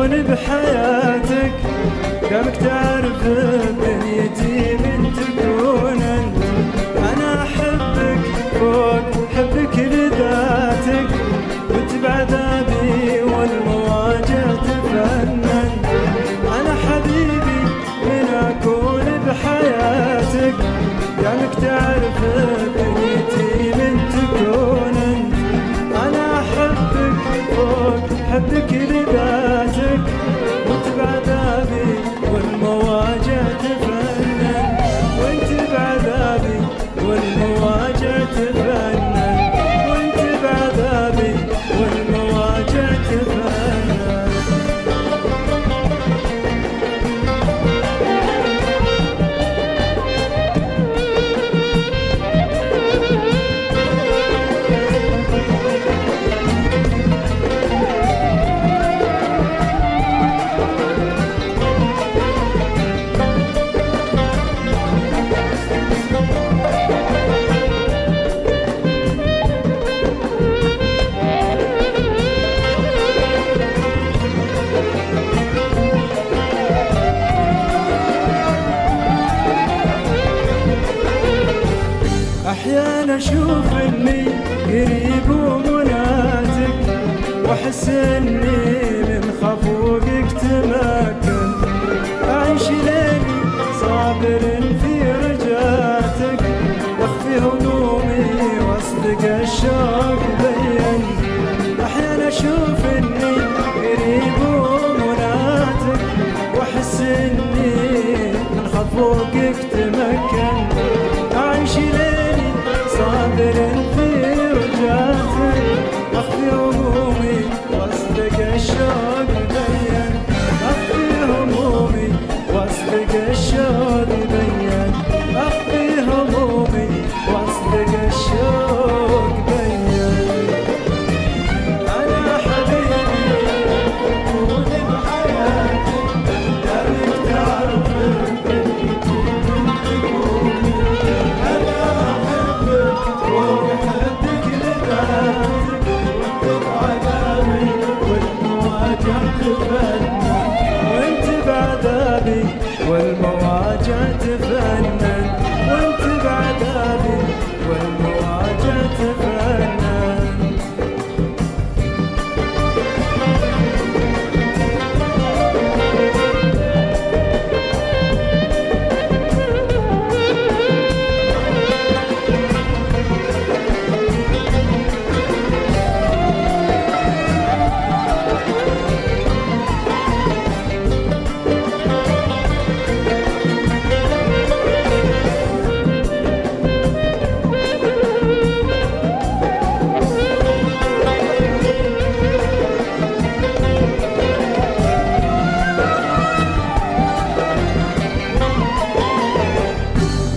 تكون بحياتك دامك تعرف بنيتي من تكون أنت. أنا أحبك فوق حبك لذاتك. كنت بعذابي والمواجع تفنن. أنا حبيبي من أكون بحياتك. دامك تعرف بدنيتي أشوف إني قريب ومناتك وأحس إني من خفوقك تمكن اعيش لك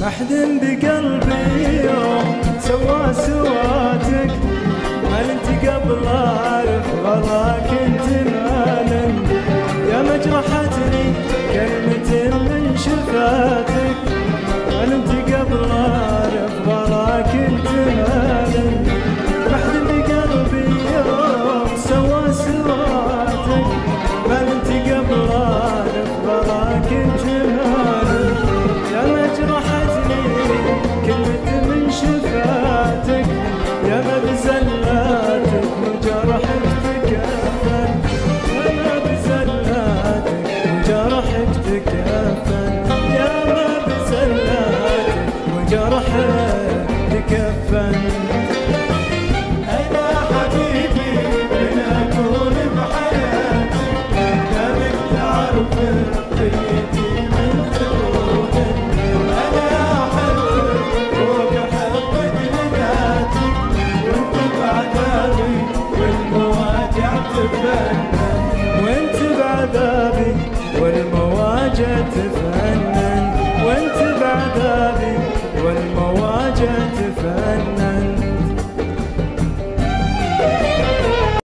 أحد بقلبي يوم سوى سواه حاجة تفعل